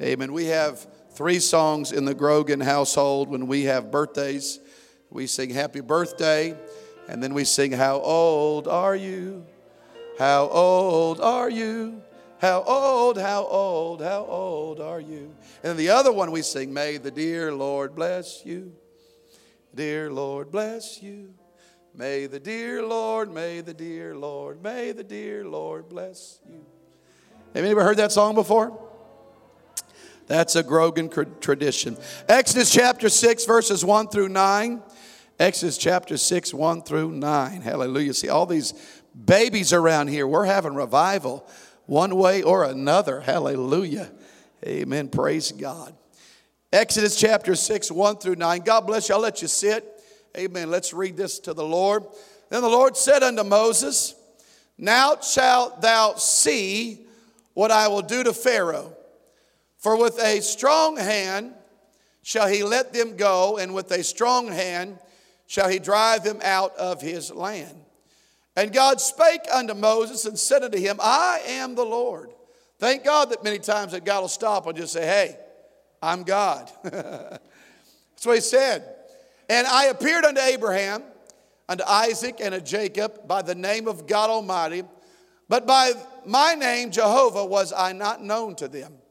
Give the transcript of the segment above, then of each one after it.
Amen. We have three songs in the Grogan household when we have birthdays. We sing happy birthday, and then we sing, How old are you? How old are you? How old, how old, how old are you? And the other one we sing, May the dear Lord bless you. Dear Lord bless you. May the dear Lord, may the dear Lord, may the dear Lord bless you. Have you ever heard that song before? That's a Grogan tradition. Exodus chapter 6, verses 1 through 9. Exodus chapter 6, 1 through 9. Hallelujah. See, all these babies around here, we're having revival one way or another. Hallelujah. Amen. Praise God. Exodus chapter 6, 1 through 9. God bless you. I'll let you sit. Amen. Let's read this to the Lord. Then the Lord said unto Moses, Now shalt thou see what I will do to Pharaoh. For with a strong hand shall he let them go, and with a strong hand shall he drive them out of his land. And God spake unto Moses and said unto him, I am the Lord. Thank God that many times that God will stop and just say, Hey, I'm God. That's what he said. And I appeared unto Abraham, unto Isaac, and to Jacob by the name of God Almighty, but by my name, Jehovah, was I not known to them.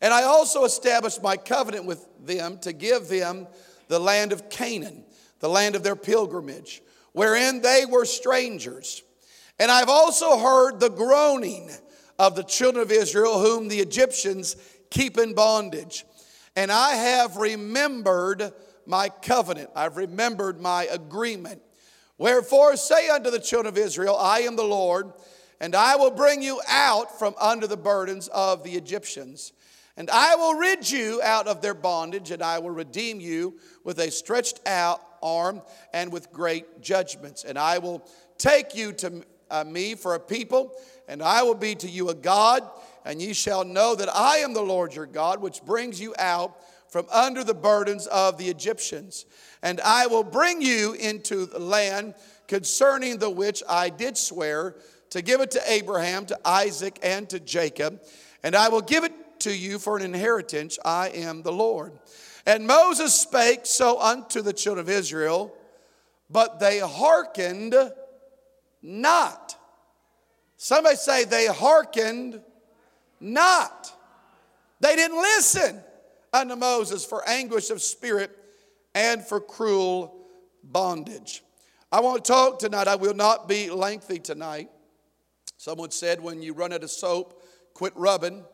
And I also established my covenant with them to give them the land of Canaan, the land of their pilgrimage, wherein they were strangers. And I've also heard the groaning of the children of Israel, whom the Egyptians keep in bondage. And I have remembered my covenant, I've remembered my agreement. Wherefore, say unto the children of Israel, I am the Lord, and I will bring you out from under the burdens of the Egyptians. And I will rid you out of their bondage, and I will redeem you with a stretched out arm and with great judgments. And I will take you to uh, me for a people, and I will be to you a God, and ye shall know that I am the Lord your God, which brings you out from under the burdens of the Egyptians. And I will bring you into the land concerning the which I did swear to give it to Abraham, to Isaac, and to Jacob. And I will give it to you for an inheritance. I am the Lord. And Moses spake so unto the children of Israel, but they hearkened not. Somebody say they hearkened not. They didn't listen unto Moses for anguish of spirit and for cruel bondage. I want to talk tonight. I will not be lengthy tonight. Someone said when you run out of soap, quit rubbing.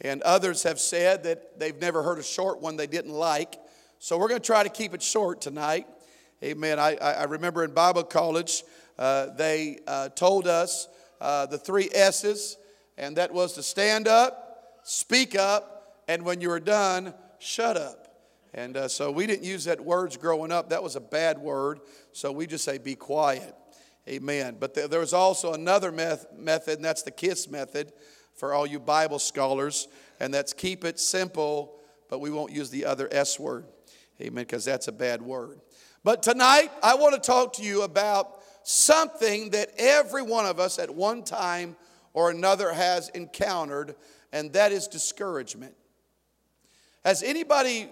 And others have said that they've never heard a short one they didn't like. So we're going to try to keep it short tonight. Amen. I, I remember in Bible college, uh, they uh, told us uh, the three S's, and that was to stand up, speak up, and when you were done, shut up. And uh, so we didn't use that words growing up. That was a bad word. So we just say, be quiet. Amen. But th- there was also another meth- method, and that's the KISS method for all you Bible scholars. And that's keep it simple, but we won't use the other S word. Amen, because that's a bad word. But tonight, I want to talk to you about something that every one of us at one time or another has encountered, and that is discouragement. Has anybody,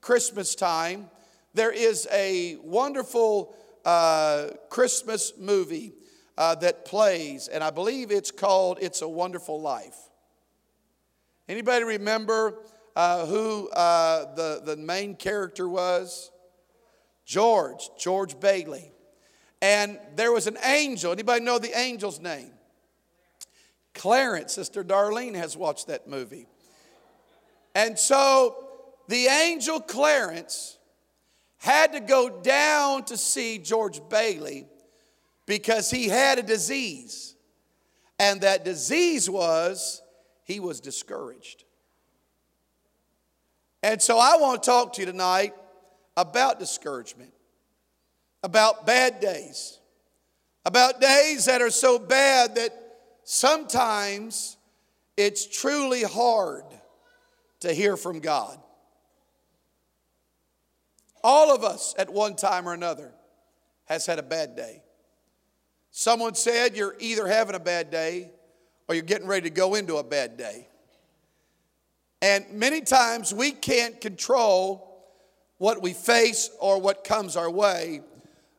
Christmas time, there is a wonderful uh, Christmas movie uh, that plays, and I believe it's called It's a Wonderful Life. Anybody remember uh, who uh, the, the main character was? George, George Bailey. And there was an angel. Anybody know the angel's name? Clarence. Sister Darlene has watched that movie. And so the angel Clarence had to go down to see George Bailey because he had a disease. And that disease was he was discouraged. And so I want to talk to you tonight about discouragement, about bad days, about days that are so bad that sometimes it's truly hard to hear from God. All of us at one time or another has had a bad day. Someone said you're either having a bad day or you're getting ready to go into a bad day. And many times we can't control what we face or what comes our way,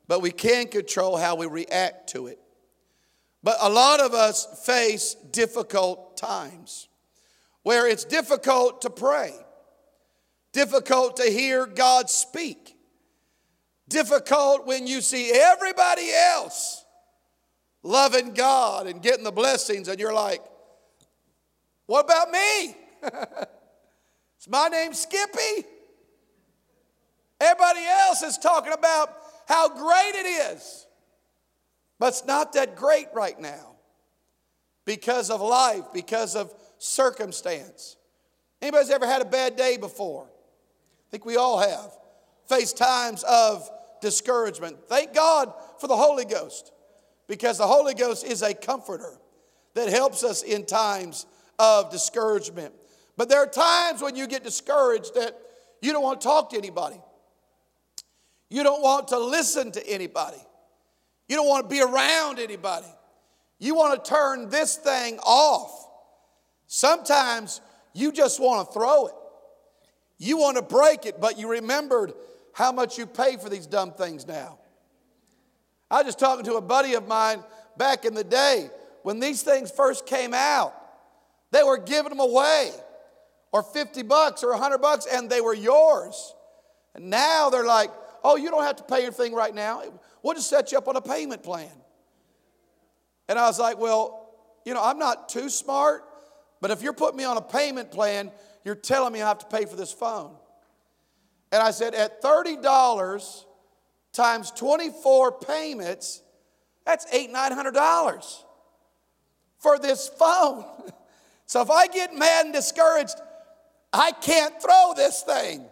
but we can control how we react to it. But a lot of us face difficult times where it's difficult to pray, difficult to hear God speak, difficult when you see everybody else loving God and getting the blessings, and you're like, what about me? Is my name Skippy? Everybody else is talking about how great it is. But it's not that great right now because of life, because of circumstance. Anybody's ever had a bad day before? I think we all have. Faced times of discouragement. Thank God for the Holy Ghost because the Holy Ghost is a comforter that helps us in times of discouragement. But there are times when you get discouraged that you don't want to talk to anybody. You don't want to listen to anybody. You don't want to be around anybody. You want to turn this thing off. Sometimes you just want to throw it. You want to break it, but you remembered how much you pay for these dumb things now. I was just talking to a buddy of mine back in the day when these things first came out. They were giving them away, or 50 bucks or 100 bucks, and they were yours. And now they're like, oh, you don't have to pay anything right now. We'll just set you up on a payment plan. And I was like, well, you know, I'm not too smart, but if you're putting me on a payment plan, you're telling me I have to pay for this phone. And I said, at $30 times 24 payments, that's eight, nine hundred dollars for this phone. So if I get mad and discouraged, I can't throw this thing.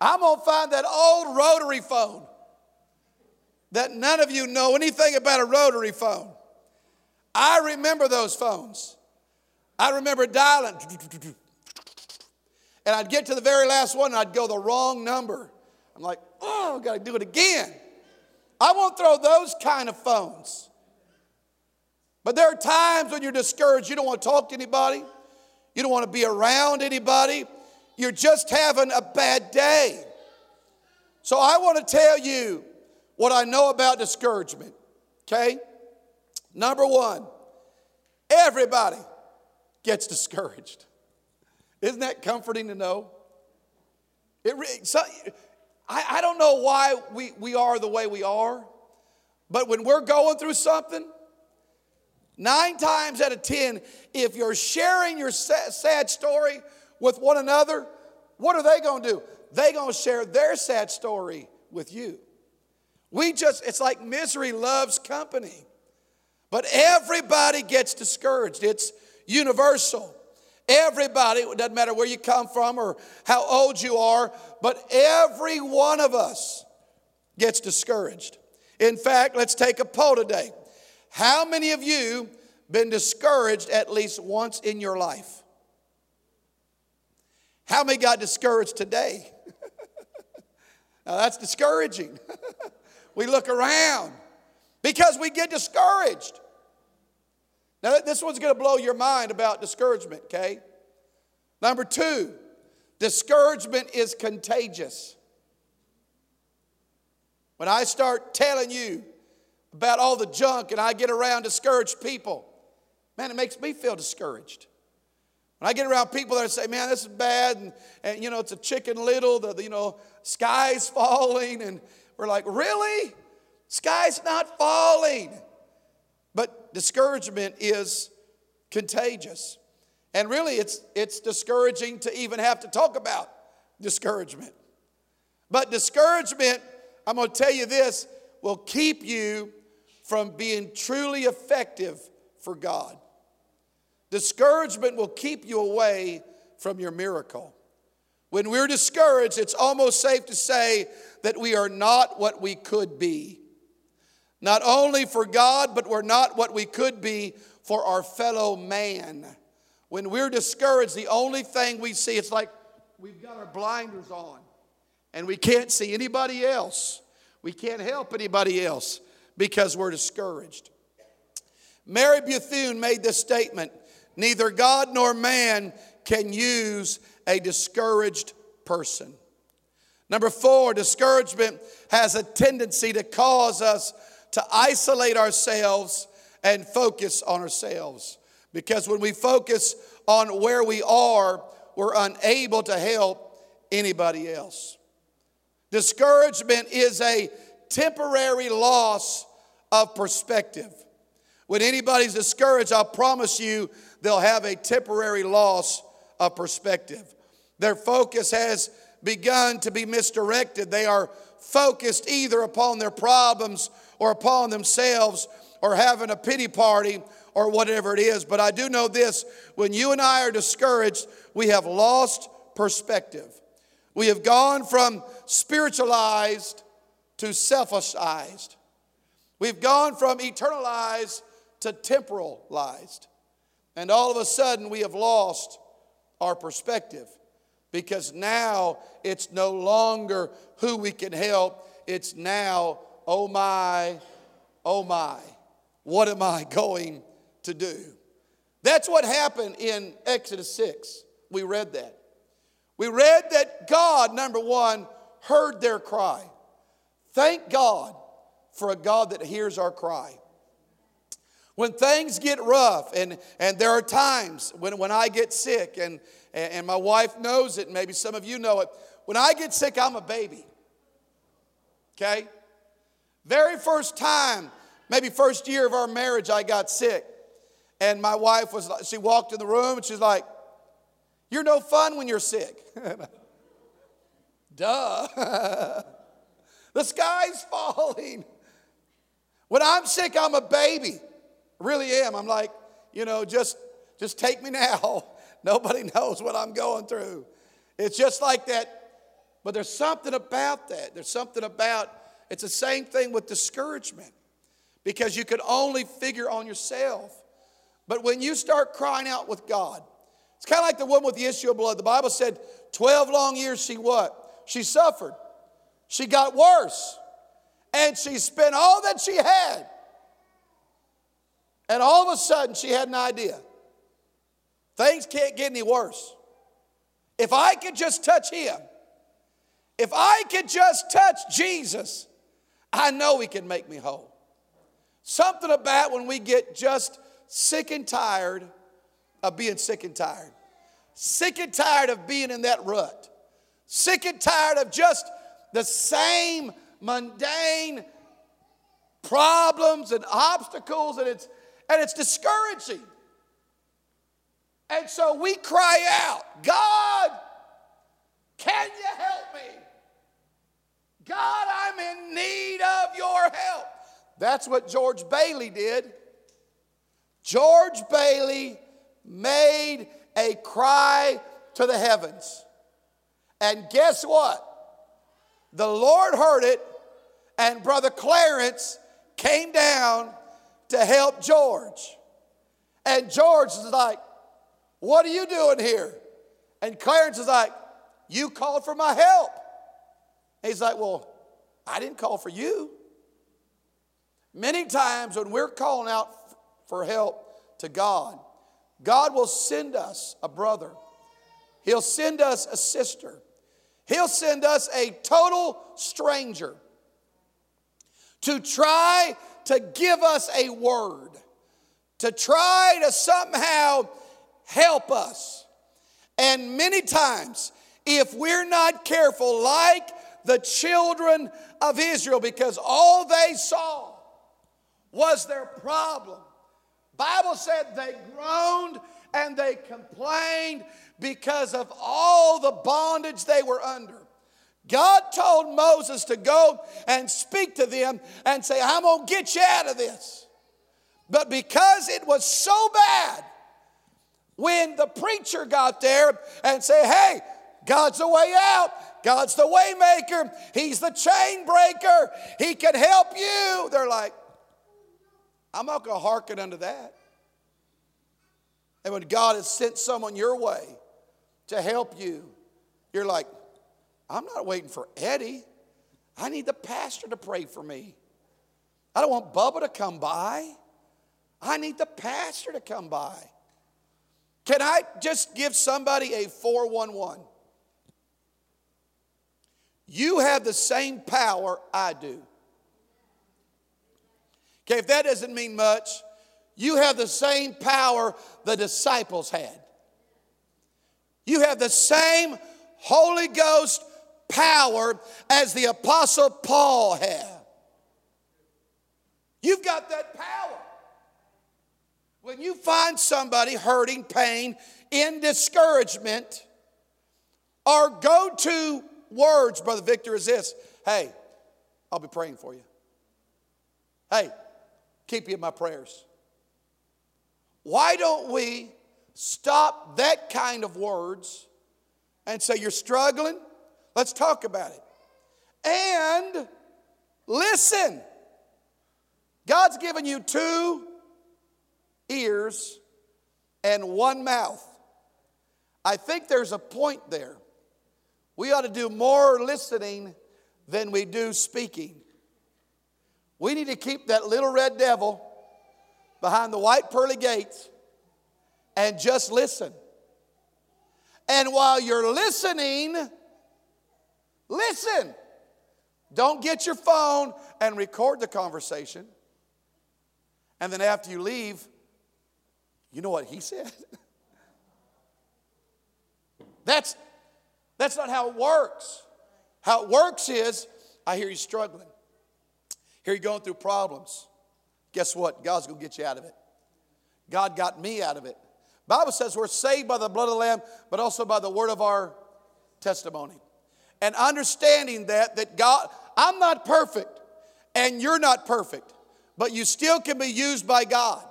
I'm gonna find that old rotary phone that none of you know anything about a rotary phone. I remember those phones. I remember dialing, and I'd get to the very last one and I'd go the wrong number. I'm like, oh, I've got to do it again. I won't throw those kind of phones. But there are times when you're discouraged, you don't want to talk to anybody, you don't want to be around anybody, you're just having a bad day. So I want to tell you what I know about discouragement, okay? Number one, everybody gets discouraged. Isn't that comforting to know? It, so, I, I don't know why we, we are the way we are, but when we're going through something, nine times out of ten, if you're sharing your sad story with one another, what are they going to do? They're going to share their sad story with you. We just, it's like misery loves company. But everybody gets discouraged. It's universal. Everybody, it doesn't matter where you come from or how old you are, but every one of us gets discouraged. In fact, let's take a poll today. How many of you been discouraged at least once in your life? How many got discouraged today? now that's discouraging. we look around because we get discouraged. Now, this one's going to blow your mind about discouragement, okay? Number two, discouragement is contagious. When I start telling you about all the junk and I get around discouraged people, man, it makes me feel discouraged. When I get around people that say, man, this is bad, and, and you know, it's a chicken little, the, the, you know, sky's falling, and we're like, really? Sky's not falling. Discouragement is contagious. And really, it's, it's discouraging to even have to talk about discouragement. But discouragement, I'm going to tell you this, will keep you from being truly effective for God. Discouragement will keep you away from your miracle. When we're discouraged, it's almost safe to say that we are not what we could be. Not only for God, but we're not what we could be for our fellow man. When we're discouraged, the only thing we see, it's like we've got our blinders on and we can't see anybody else. We can't help anybody else because we're discouraged. Mary Bethune made this statement Neither God nor man can use a discouraged person. Number four, discouragement has a tendency to cause us to isolate ourselves and focus on ourselves. Because when we focus on where we are, we're unable to help anybody else. Discouragement is a temporary loss of perspective. When anybody's discouraged, I'll promise you they'll have a temporary loss of perspective. Their focus has begun to be misdirected. They are focused either upon their problems or upon themselves or having a pity party or whatever it is. But I do know this when you and I are discouraged, we have lost perspective. We have gone from spiritualized to selfishized. We've gone from eternalized to temporalized. And all of a sudden, we have lost our perspective because now it's no longer who we can help. It's now, oh my, oh my, what am I going to do? That's what happened in Exodus 6. We read that. We read that God, number one, heard their cry. Thank God for a God that hears our cry. When things get rough, and, and there are times when, when I get sick, and, and my wife knows it, maybe some of you know it. When I get sick, I'm a baby. Okay? Very first time, maybe first year of our marriage, I got sick. And my wife was, she walked in the room and she's like, You're no fun when you're sick. Duh. the sky's falling. When I'm sick, I'm a baby really am. I'm like, you know, just just take me now. Nobody knows what I'm going through. It's just like that. But there's something about that. There's something about it's the same thing with discouragement. Because you can only figure on yourself. But when you start crying out with God, it's kind of like the woman with the issue of blood. The Bible said 12 long years she what? She suffered. She got worse. And she spent all that she had and all of a sudden, she had an idea. Things can't get any worse. If I could just touch him, if I could just touch Jesus, I know he can make me whole. Something about when we get just sick and tired of being sick and tired, sick and tired of being in that rut, sick and tired of just the same mundane problems and obstacles, and it's and it's discouraging. And so we cry out, God, can you help? God, I'm in need of your help. That's what George Bailey did. George Bailey made a cry to the heavens. And guess what? The Lord heard it, and Brother Clarence came down to help George. And George is like, What are you doing here? And Clarence is like, You called for my help. He's like, Well, I didn't call for you. Many times when we're calling out for help to God, God will send us a brother, He'll send us a sister, He'll send us a total stranger to try to give us a word, to try to somehow help us. And many times, if we're not careful, like the children of Israel, because all they saw was their problem. Bible said they groaned and they complained because of all the bondage they were under. God told Moses to go and speak to them and say, I'm going to get you out of this. But because it was so bad, when the preacher got there and said, Hey, God's the way out. God's the waymaker. He's the chain breaker. He can help you. They're like, I'm not going to hearken unto that. And when God has sent someone your way to help you, you're like, I'm not waiting for Eddie. I need the pastor to pray for me. I don't want Bubba to come by. I need the pastor to come by. Can I just give somebody a 411? You have the same power I do. Okay, if that doesn't mean much, you have the same power the disciples had. You have the same Holy Ghost power as the Apostle Paul had. You've got that power. When you find somebody hurting, pain, in discouragement, our go to words, Brother Victor, is this Hey, I'll be praying for you. Hey, keep you in my prayers. Why don't we stop that kind of words and say, You're struggling? Let's talk about it. And listen. God's given you two ears and one mouth. I think there's a point there. We ought to do more listening than we do speaking. We need to keep that little red devil behind the white pearly gates and just listen. And while you're listening, listen. Don't get your phone and record the conversation. And then after you leave, you know what he said? that's, that's not how it works. How it works is I hear you struggling. Here you're going through problems. Guess what? God's going to get you out of it. God got me out of it. Bible says we're saved by the blood of the lamb, but also by the word of our testimony. And understanding that that God I'm not perfect and you're not perfect, but you still can be used by God.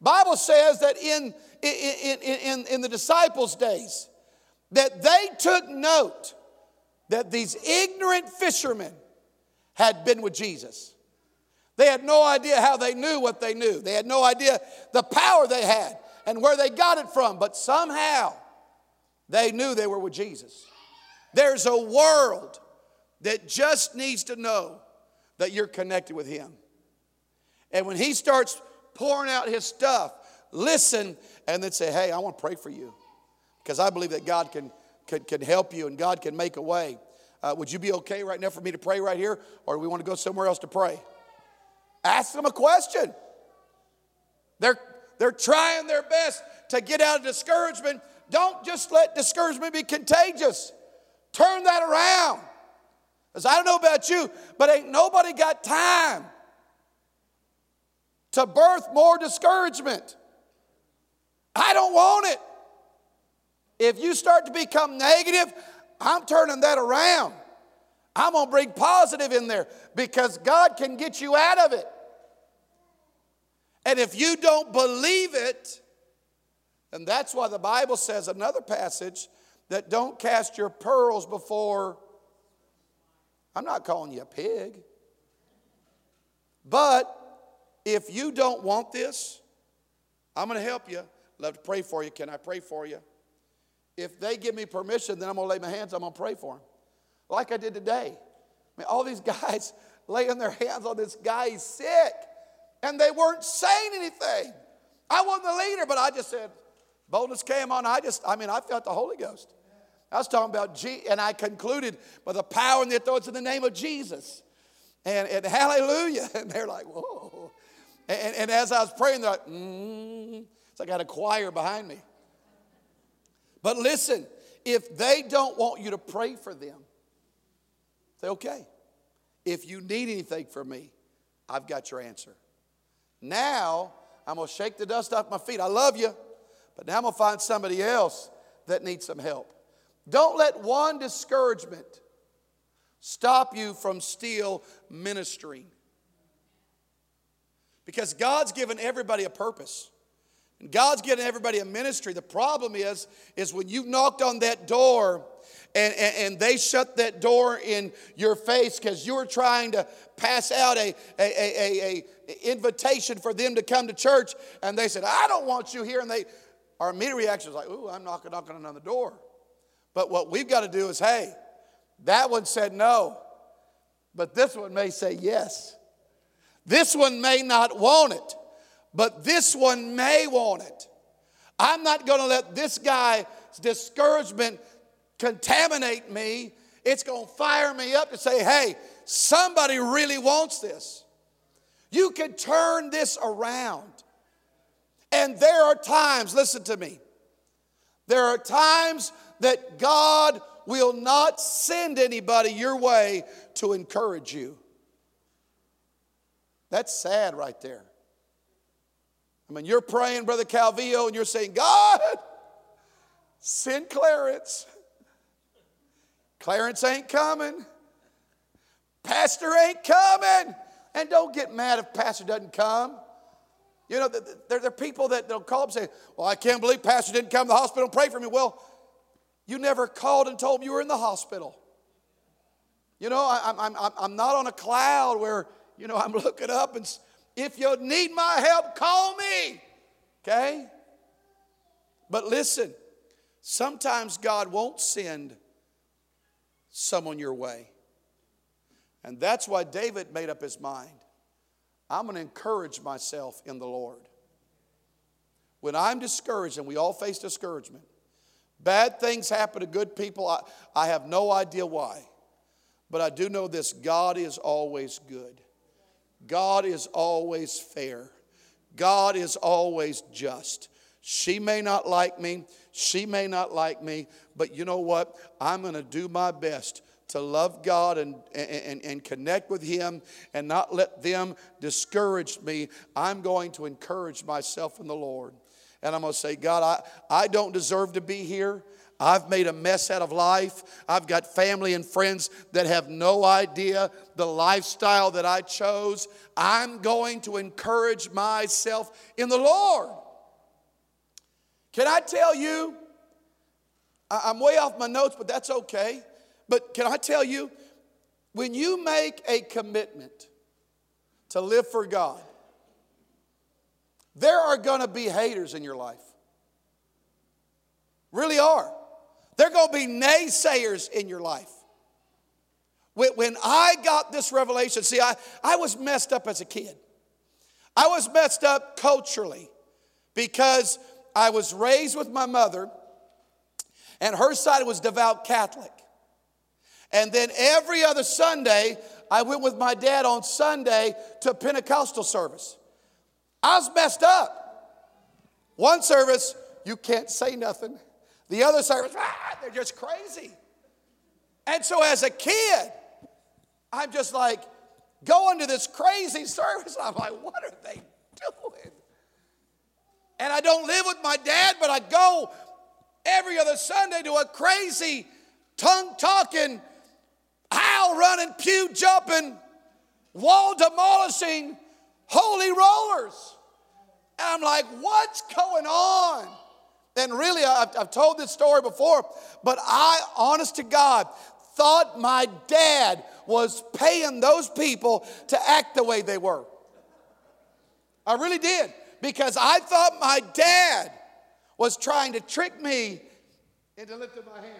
Bible says that in in, in, in, in the disciples' days, that they took note that these ignorant fishermen had been with Jesus. They had no idea how they knew what they knew. They had no idea the power they had and where they got it from, but somehow they knew they were with Jesus. There's a world that just needs to know that you're connected with Him. And when He starts pouring out His stuff, listen and then say, Hey, I want to pray for you because I believe that God can, can, can help you and God can make a way. Uh, would you be okay right now for me to pray right here, or do we want to go somewhere else to pray? Ask them a question. They're, they're trying their best to get out of discouragement. Don't just let discouragement be contagious. Turn that around. Because I don't know about you, but ain't nobody got time to birth more discouragement. I don't want it. If you start to become negative, I'm turning that around. I'm going to bring positive in there because God can get you out of it. And if you don't believe it, and that's why the Bible says another passage that don't cast your pearls before, I'm not calling you a pig. But if you don't want this, I'm going to help you. Love to pray for you. Can I pray for you? If they give me permission, then I'm going to lay my hands, I'm going to pray for them. Like I did today. I mean, all these guys laying their hands on this guy, he's sick and they weren't saying anything. I wasn't the leader, but I just said, boldness came on. I just, I mean, I felt the Holy Ghost. I was talking about, G, and I concluded by the power and the authority in the name of Jesus. And, and hallelujah. And they're like, whoa. And, and as I was praying, they're like, mm. It's like I had a choir behind me. But listen, if they don't want you to pray for them, say, okay, if you need anything from me, I've got your answer. Now I'm going to shake the dust off my feet. I love you, but now I'm going to find somebody else that needs some help. Don't let one discouragement stop you from still ministering. Because God's given everybody a purpose. And God's given everybody a ministry. The problem is, is when you've knocked on that door and, and, and they shut that door in your face because you were trying to pass out a, a, a, a, invitation for them to come to church, and they said, I don't want you here. And they, our immediate reaction is like, ooh, I'm knocking, knocking on the door. But what we've got to do is, hey, that one said no, but this one may say yes. This one may not want it, but this one may want it. I'm not going to let this guy's discouragement contaminate me. It's going to fire me up to say, hey, somebody really wants this. You can turn this around. And there are times, listen to me, there are times that God will not send anybody your way to encourage you. That's sad right there. I mean, you're praying, Brother Calvillo, and you're saying, God, send Clarence. Clarence ain't coming. Pastor ain't coming. And don't get mad if Pastor doesn't come. You know, there, are people that they'll call and say, Well, I can't believe Pastor didn't come to the hospital and pray for me. Well, you never called and told me you were in the hospital. You know, I, I'm, I'm, I'm not on a cloud where, you know, I'm looking up and if you need my help, call me. Okay? But listen, sometimes God won't send someone your way. And that's why David made up his mind. I'm going to encourage myself in the Lord. When I'm discouraged, and we all face discouragement, bad things happen to good people. I, I have no idea why. But I do know this God is always good. God is always fair. God is always just. She may not like me. She may not like me. But you know what? I'm going to do my best to love God and, and, and connect with Him and not let them discourage me. I'm going to encourage myself in the Lord. And I'm going to say, God, I, I don't deserve to be here. I've made a mess out of life. I've got family and friends that have no idea the lifestyle that I chose. I'm going to encourage myself in the Lord. Can I tell you? I'm way off my notes, but that's okay. But can I tell you, when you make a commitment to live for God, there are going to be haters in your life. Really are. There are going to be naysayers in your life. When I got this revelation, see, I, I was messed up as a kid. I was messed up culturally because I was raised with my mother, and her side was devout Catholic. And then every other Sunday, I went with my dad on Sunday to Pentecostal service. I was messed up. One service, you can't say nothing. The other service, ah, they're just crazy. And so as a kid, I'm just like going to this crazy service. I'm like, what are they doing? And I don't live with my dad, but I go every other Sunday to a crazy, tongue talking, aisle running, pew jumping, wall demolishing, holy rollers. And I'm like, what's going on? And really, I've, I've told this story before, but I, honest to God, thought my dad was paying those people to act the way they were. I really did, because I thought my dad was trying to trick me into lifting my hands.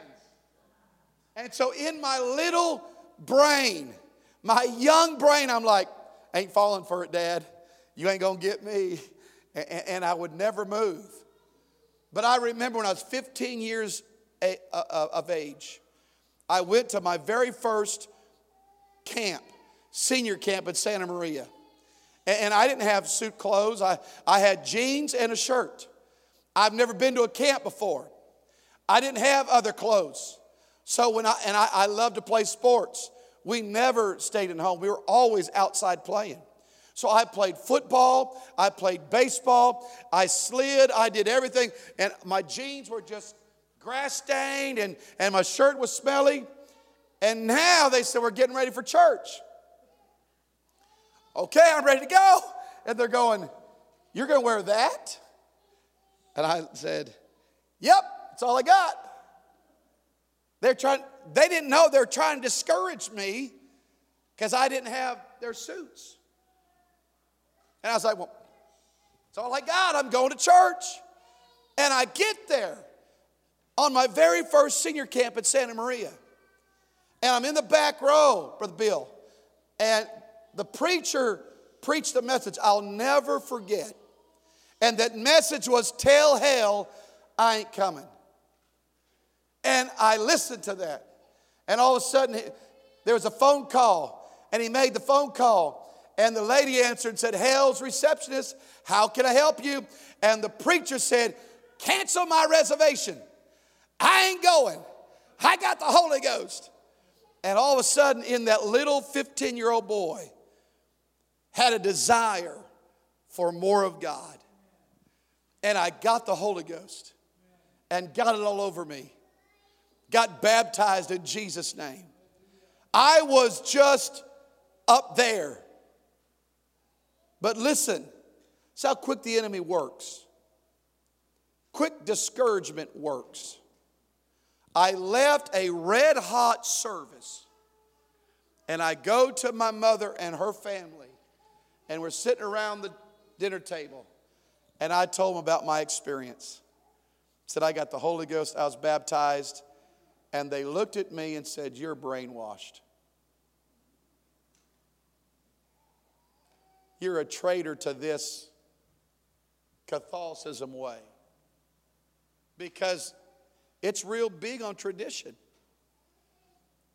And so, in my little brain, my young brain, I'm like, ain't falling for it, Dad. You ain't gonna get me. And I would never move. But I remember when I was 15 years of age, I went to my very first camp, senior camp in Santa Maria. And I didn't have suit clothes, I, I had jeans and a shirt. I've never been to a camp before. I didn't have other clothes. So when I, and I, I love to play sports. We never stayed at home. We were always outside playing. So I played football, I played baseball, I slid, I did everything, and my jeans were just grass stained and, and my shirt was smelly. And now they said, We're getting ready for church. Okay, I'm ready to go. And they're going, You're going to wear that? And I said, Yep, that's all I got. They're trying, they didn't know they're trying to discourage me because I didn't have their suits. And I was like, well, that's all I got. I'm going to church. And I get there on my very first senior camp at Santa Maria. And I'm in the back row, Brother Bill. And the preacher preached a message I'll never forget. And that message was tell hell I ain't coming. And I listened to that. And all of a sudden, there was a phone call. And he made the phone call. And the lady answered and said, Hell's receptionist, how can I help you? And the preacher said, Cancel my reservation. I ain't going. I got the Holy Ghost. And all of a sudden, in that little 15 year old boy, had a desire for more of God. And I got the Holy Ghost and got it all over me. Got baptized in Jesus' name. I was just up there. But listen, see how quick the enemy works. Quick discouragement works. I left a red hot service and I go to my mother and her family, and we're sitting around the dinner table, and I told them about my experience. Said, I got the Holy Ghost, I was baptized, and they looked at me and said, You're brainwashed. You're a traitor to this Catholicism way. Because it's real big on tradition.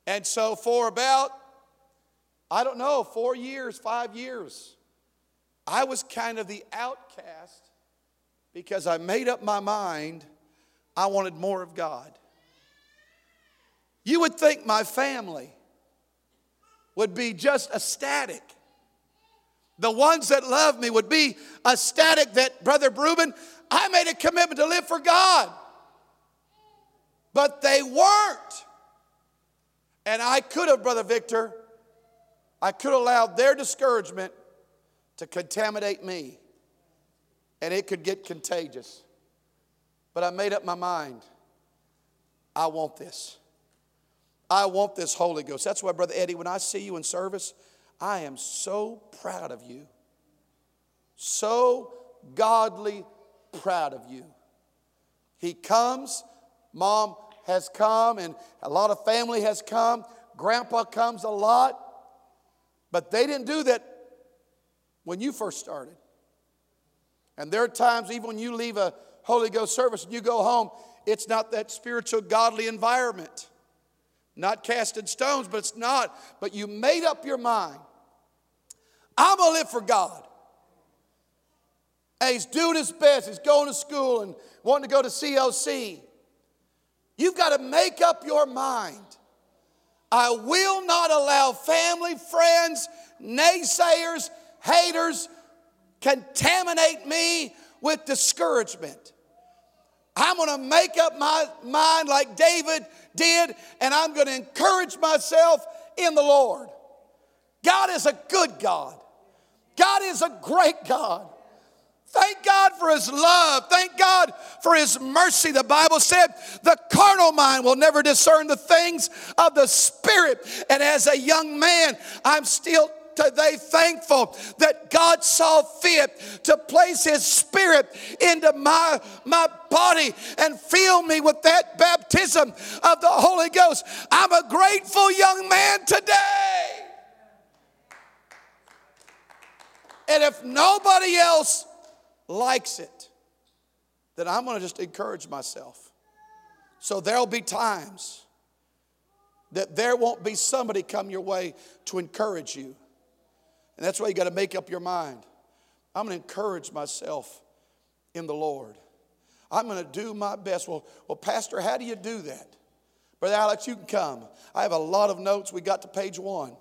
And so, for about, I don't know, four years, five years, I was kind of the outcast because I made up my mind I wanted more of God. You would think my family would be just ecstatic. The ones that love me would be ecstatic that, Brother Reuben, I made a commitment to live for God. But they weren't. And I could have, Brother Victor, I could have allowed their discouragement to contaminate me. And it could get contagious. But I made up my mind. I want this. I want this Holy Ghost. That's why, Brother Eddie, when I see you in service, I am so proud of you. So godly proud of you. He comes, mom has come, and a lot of family has come. Grandpa comes a lot. But they didn't do that when you first started. And there are times, even when you leave a Holy Ghost service and you go home, it's not that spiritual, godly environment. Not casting stones, but it's not. But you made up your mind. I'm going to live for God. And he's doing his best. He's going to school and wanting to go to COC. You've got to make up your mind. I will not allow family, friends, naysayers, haters contaminate me with discouragement. I'm going to make up my mind like David did, and I'm going to encourage myself in the Lord. God is a good God. God is a great God. Thank God for His love. Thank God for His mercy. The Bible said the carnal mind will never discern the things of the Spirit. And as a young man, I'm still today thankful that God saw fit to place His Spirit into my, my body and fill me with that baptism of the Holy Ghost. I'm a grateful young man today. And if nobody else likes it, then I'm going to just encourage myself. So there'll be times that there won't be somebody come your way to encourage you. And that's why you got to make up your mind. I'm going to encourage myself in the Lord. I'm going to do my best. Well, well, Pastor, how do you do that? Brother Alex, you can come. I have a lot of notes. We got to page one.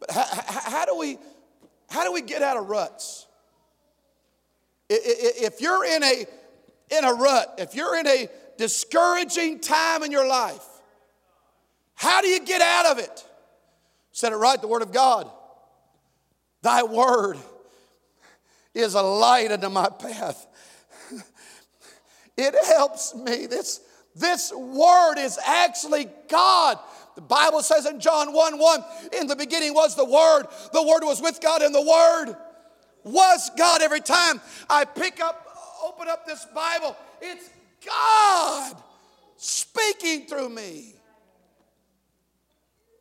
But how, how, how do we how do we get out of ruts? If you're in a in a rut, if you're in a discouraging time in your life, how do you get out of it? Said it right, the Word of God. Thy word is a light unto my path. It helps me. This, this word is actually God. The Bible says in John 1 1, in the beginning was the Word, the Word was with God, and the Word was God. Every time I pick up, open up this Bible, it's God speaking through me.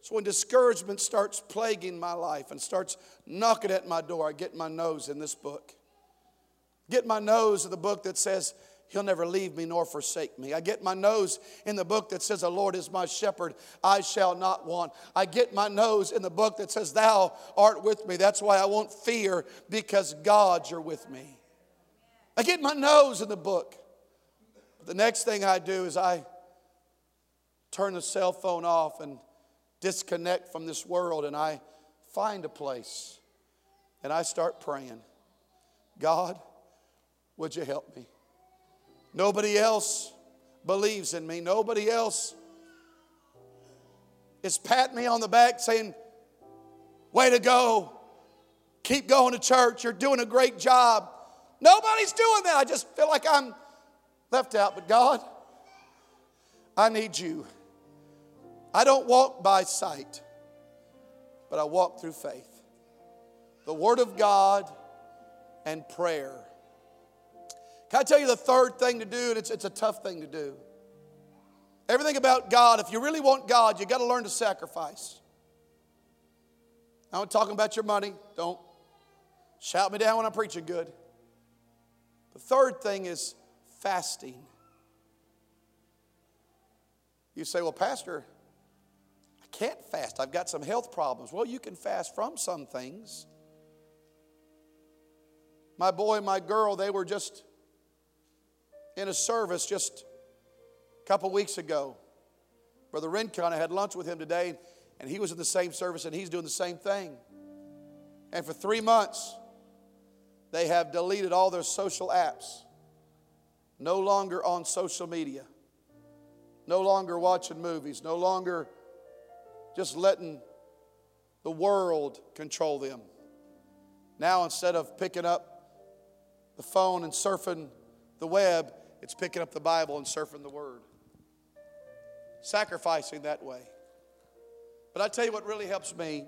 So when discouragement starts plaguing my life and starts knocking at my door, I get my nose in this book. Get my nose in the book that says, He'll never leave me nor forsake me. I get my nose in the book that says, The Lord is my shepherd, I shall not want. I get my nose in the book that says, Thou art with me. That's why I won't fear because God, you're with me. I get my nose in the book. The next thing I do is I turn the cell phone off and disconnect from this world and I find a place and I start praying God, would you help me? Nobody else believes in me. Nobody else is patting me on the back saying, Way to go. Keep going to church. You're doing a great job. Nobody's doing that. I just feel like I'm left out. But God, I need you. I don't walk by sight, but I walk through faith. The Word of God and prayer. Can I tell you the third thing to do? And it's, it's a tough thing to do. Everything about God, if you really want God, you got to learn to sacrifice. I'm talking about your money. Don't shout me down when I'm preaching good. The third thing is fasting. You say, well, Pastor, I can't fast. I've got some health problems. Well, you can fast from some things. My boy and my girl, they were just in a service just a couple weeks ago. Brother Rincon, I had lunch with him today, and he was in the same service, and he's doing the same thing. And for three months, they have deleted all their social apps, no longer on social media, no longer watching movies, no longer just letting the world control them. Now, instead of picking up the phone and surfing the web, it's picking up the Bible and surfing the Word. Sacrificing that way. But I tell you what really helps me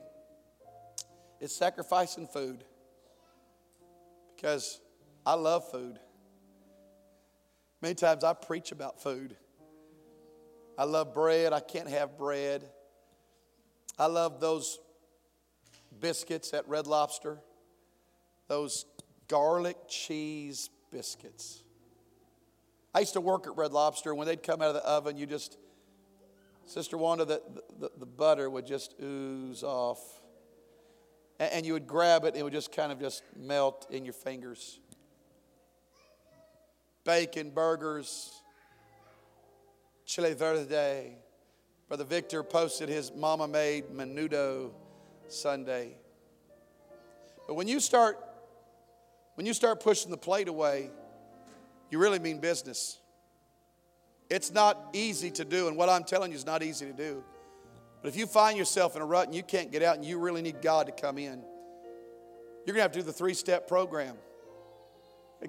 is sacrificing food. Because I love food. Many times I preach about food. I love bread. I can't have bread. I love those biscuits at Red Lobster, those garlic cheese biscuits. I used to work at Red Lobster. And when they'd come out of the oven, you just, Sister Wanda, the, the, the butter would just ooze off. And, and you would grab it, and it would just kind of just melt in your fingers. Bacon, burgers, chile verde. Brother Victor posted his mama made menudo Sunday. But when you start when you start pushing the plate away, you really mean business. It's not easy to do, and what I'm telling you is not easy to do. But if you find yourself in a rut and you can't get out and you really need God to come in, you're going to have to do the three step program.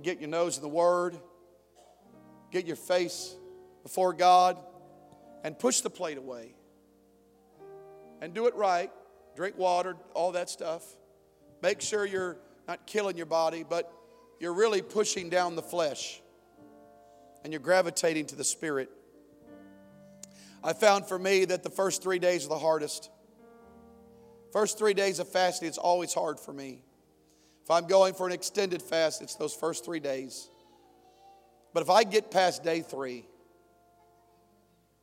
Get your nose in the Word, get your face before God, and push the plate away. And do it right. Drink water, all that stuff. Make sure you're not killing your body, but you're really pushing down the flesh and you're gravitating to the Spirit. I found for me that the first three days are the hardest. First three days of fasting, it's always hard for me. If I'm going for an extended fast, it's those first three days. But if I get past day three,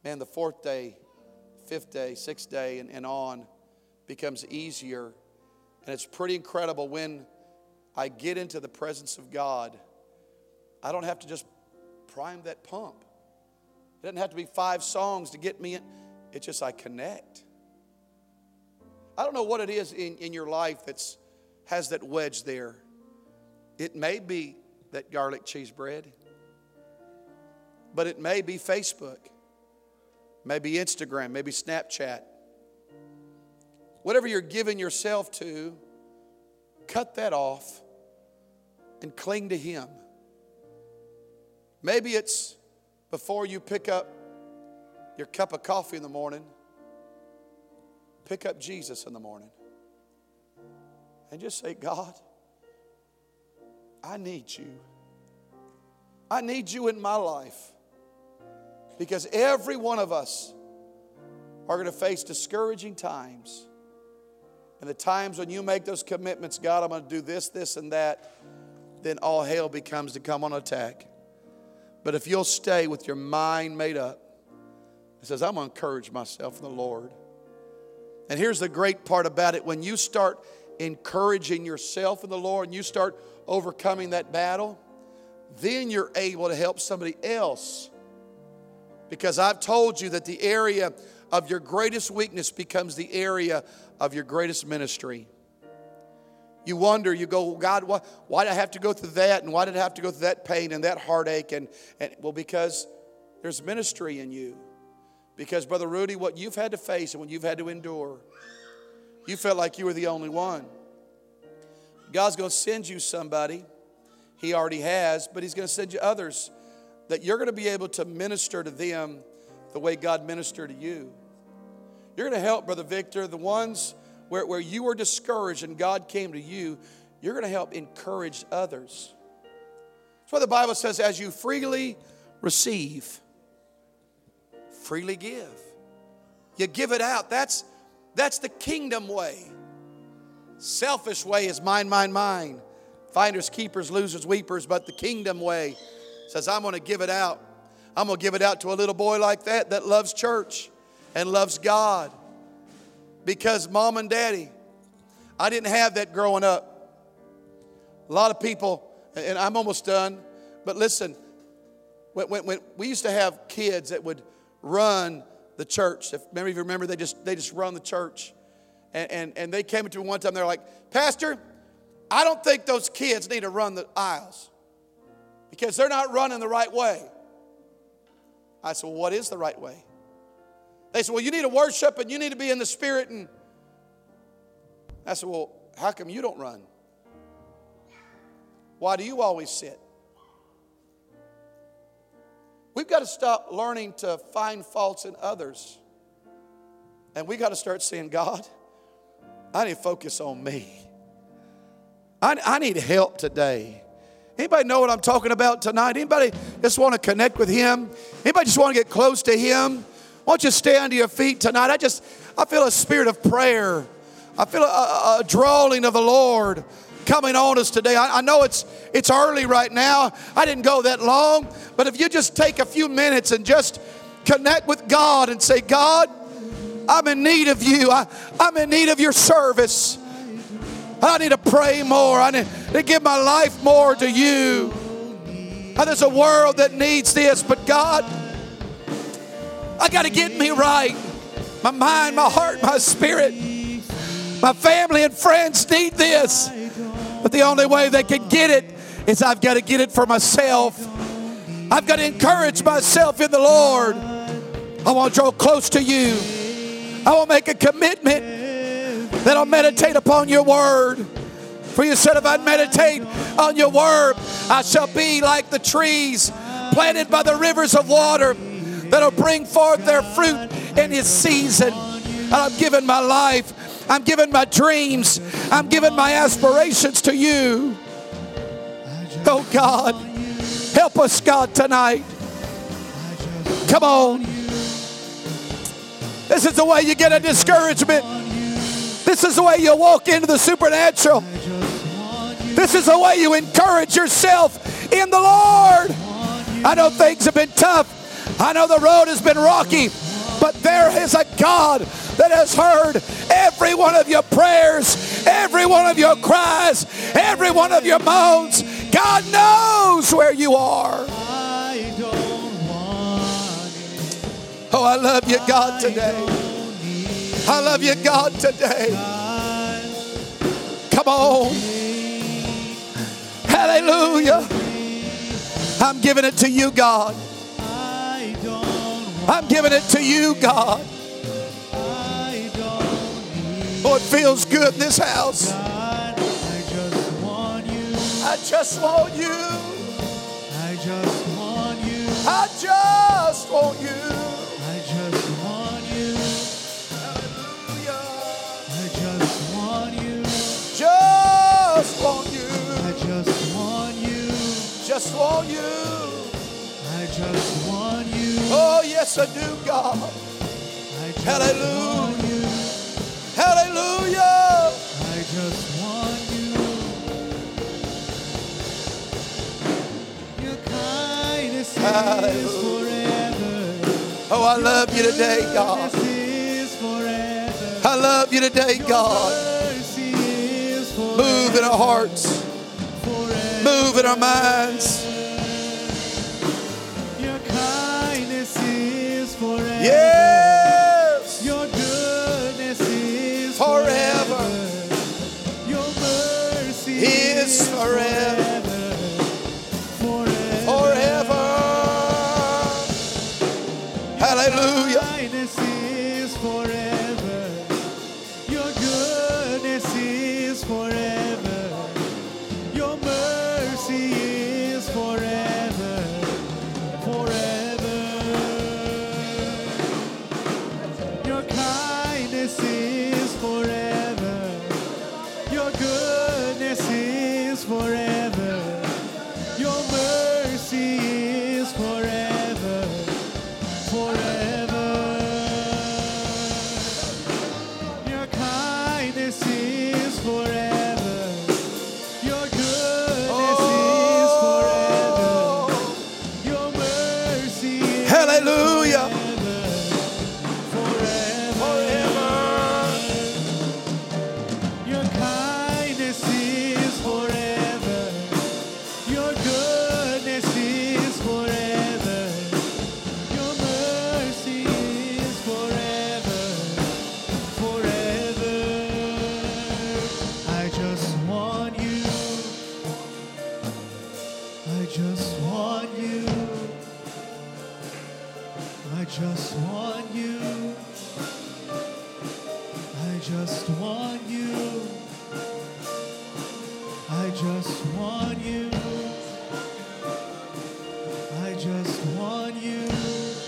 man, the fourth day, fifth day, sixth day, and, and on becomes easier. And it's pretty incredible when I get into the presence of God, I don't have to just prime that pump. It doesn't have to be five songs to get me in. It's just I connect. I don't know what it is in, in your life that's has that wedge there. It may be that garlic cheese bread, but it may be Facebook, maybe Instagram, maybe Snapchat. Whatever you're giving yourself to, cut that off and cling to Him. Maybe it's before you pick up your cup of coffee in the morning, pick up Jesus in the morning and just say, God, I need you. I need you in my life because every one of us are going to face discouraging times. And the times when you make those commitments, God, I'm going to do this, this, and that, then all hell becomes to come on attack. But if you'll stay with your mind made up, it says, I'm going to encourage myself in the Lord. And here's the great part about it when you start encouraging yourself in the Lord and you start overcoming that battle, then you're able to help somebody else. Because I've told you that the area of your greatest weakness becomes the area of your greatest ministry. You wonder, you go, God, why, why did I have to go through that? And why did I have to go through that pain and that heartache? And, and well, because there's ministry in you. Because, Brother Rudy, what you've had to face and what you've had to endure, you felt like you were the only one. God's going to send you somebody. He already has, but He's going to send you others that you're going to be able to minister to them the way God ministered to you. You're going to help, Brother Victor, the ones where, where you were discouraged and God came to you, you're going to help encourage others. That's why the Bible says, as you freely receive, freely give. You give it out. That's, that's the kingdom way. Selfish way is mine, mine, mine. Finders, keepers, losers, weepers. But the kingdom way says, I'm going to give it out. I'm going to give it out to a little boy like that that loves church and loves God because mom and daddy, I didn't have that growing up. A lot of people, and I'm almost done, but listen, when, when, when we used to have kids that would run the church. If many of you remember, they just they just run the church. And, and, and they came to me one time, they're like, Pastor, I don't think those kids need to run the aisles because they're not running the right way. I said, Well, what is the right way? They said, Well, you need to worship and you need to be in the spirit. And I said, Well, how come you don't run? Why do you always sit? We've got to stop learning to find faults in others. And we got to start saying, God, I need to focus on me. I, I need help today. Anybody know what I'm talking about tonight? Anybody just want to connect with Him? Anybody just want to get close to Him? Why don't you stand to your feet tonight? I just, I feel a spirit of prayer. I feel a, a drawing of the Lord coming on us today. I, I, know it's it's early right now. I didn't go that long, but if you just take a few minutes and just connect with God and say, God, I'm in need of you. I, I'm in need of your service. I need to pray more. I need to give my life more to you. And there's a world that needs this, but God, I got to get me right. My mind, my heart, my spirit. My family and friends need this. But the only way they can get it is I've got to get it for myself. I've got to encourage myself in the Lord. I want to draw close to you. I will make a commitment that I'll meditate upon your word. For you said, if I meditate on your word, I shall be like the trees planted by the rivers of water that'll bring forth their fruit in His season. And I'm giving my life, I'm giving my dreams, I'm giving my aspirations to you. Oh God, help us, God, tonight. Come on. This is the way you get a discouragement. This is the way you walk into the supernatural. This is the way you encourage yourself in the Lord. I know things have been tough. I know the road has been rocky, but there is a God that has heard every one of your prayers, every one of your cries, every one of your moans. God knows where you are. Oh, I love you, God, today. I love you, God, today. Come on. Hallelujah. I'm giving it to you, God. I'm giving it to you, God. Oh, it feels good in this house. I just want you. I just want you. I just want you. I just want you. I just want you. Hallelujah. I just want you. Just want you. I just want you. Just want you just want you. Oh, yes, I do, God. I Hallelujah. Hallelujah. I just want you. Your kindness Hallelujah. is forever. Oh, I Your love you today, God. Is forever. I love you today, Your God. Move in our hearts. Forever. Move in our minds. Yes. Your goodness is Forever. Your mercy Is forever. Forever. I just want you. I just want you.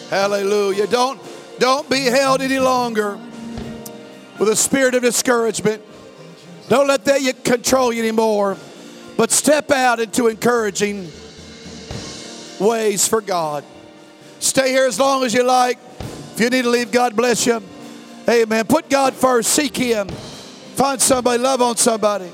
Hallelujah. Don't don't be held any longer with a spirit of discouragement. Don't let that control you anymore. But step out into encouraging ways for God. Stay here as long as you like. If you need to leave, God bless you. Amen. Put God first. Seek Him. Find somebody. Love on somebody.